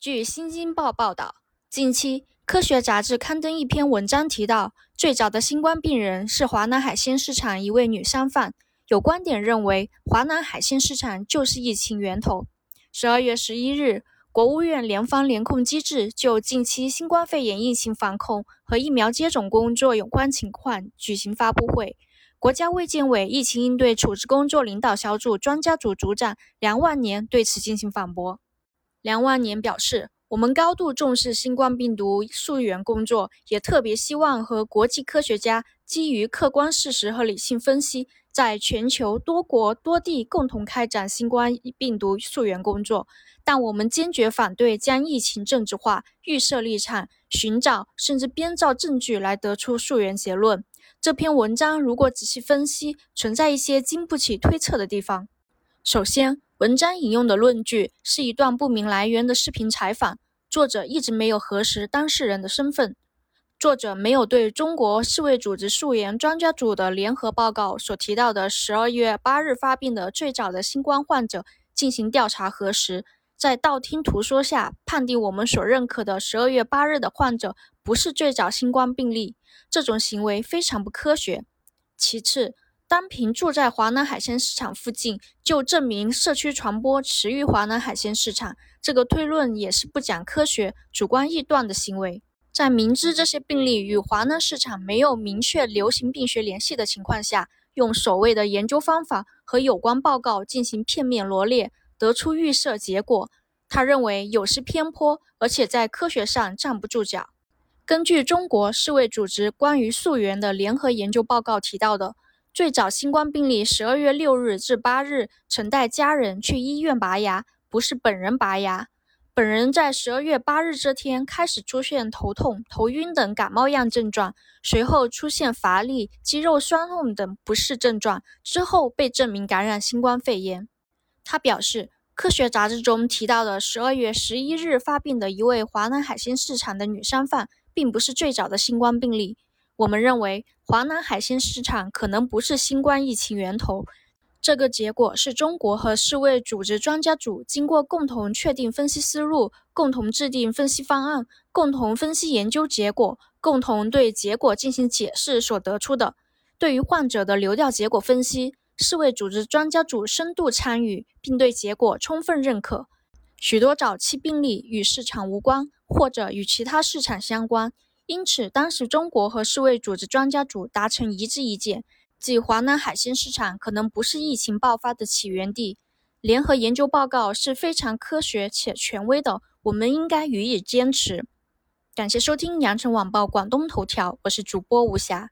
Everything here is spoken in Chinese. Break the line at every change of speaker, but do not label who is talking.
据《新京报》报道，近期科学杂志刊登一篇文章，提到最早的新冠病人是华南海鲜市场一位女商贩。有观点认为，华南海鲜市场就是疫情源头。十二月十一日，国务院联防联控机制就近期新冠肺炎疫情防控和疫苗接种工作有关情况举行发布会。国家卫健委疫情应对处置工作领导小组专家组组长梁万年对此进行反驳。梁万年表示：“我们高度重视新冠病毒溯源工作，也特别希望和国际科学家基于客观事实和理性分析，在全球多国多地共同开展新冠病毒溯源工作。但我们坚决反对将疫情政治化、预设立场、寻找甚至编造证据来得出溯源结论。这篇文章如果仔细分析，存在一些经不起推测的地方。首先，文章引用的论据是一段不明来源的视频采访，作者一直没有核实当事人的身份。作者没有对中国世卫组织溯源专家组的联合报告所提到的十二月八日发病的最早的新冠患者进行调查核实，在道听途说下判定我们所认可的十二月八日的患者不是最早新冠病例，这种行为非常不科学。其次，单凭住在华南海鲜市场附近就证明社区传播迟于华南海鲜市场，这个推论也是不讲科学、主观臆断的行为。在明知这些病例与华南市场没有明确流行病学联系的情况下，用所谓的研究方法和有关报告进行片面罗列，得出预设结果，他认为有失偏颇，而且在科学上站不住脚。根据中国世卫组织关于溯源的联合研究报告提到的。最早新冠病例十二月六日至八日曾带家人去医院拔牙，不是本人拔牙。本人在十二月八日这天开始出现头痛、头晕等感冒样症状，随后出现乏力、肌肉酸痛等不适症状，之后被证明感染新冠肺炎。他表示，科学杂志中提到的十二月十一日发病的一位华南海鲜市场的女商贩，并不是最早的新冠病例。我们认为，华南海鲜市场可能不是新冠疫情源头。这个结果是中国和世卫组织专家组经过共同确定分析思路、共同制定分析方案、共同分析研究结果、共同对结果进行解释所得出的。对于患者的流调结果分析，世卫组织专家组深度参与，并对结果充分认可。许多早期病例与市场无关，或者与其他市场相关。因此，当时中国和世卫组织专家组达成一致意见，即华南海鲜市场可能不是疫情爆发的起源地。联合研究报告是非常科学且权威的，我们应该予以坚持。感谢收听羊城晚报广东头条，我是主播吴霞。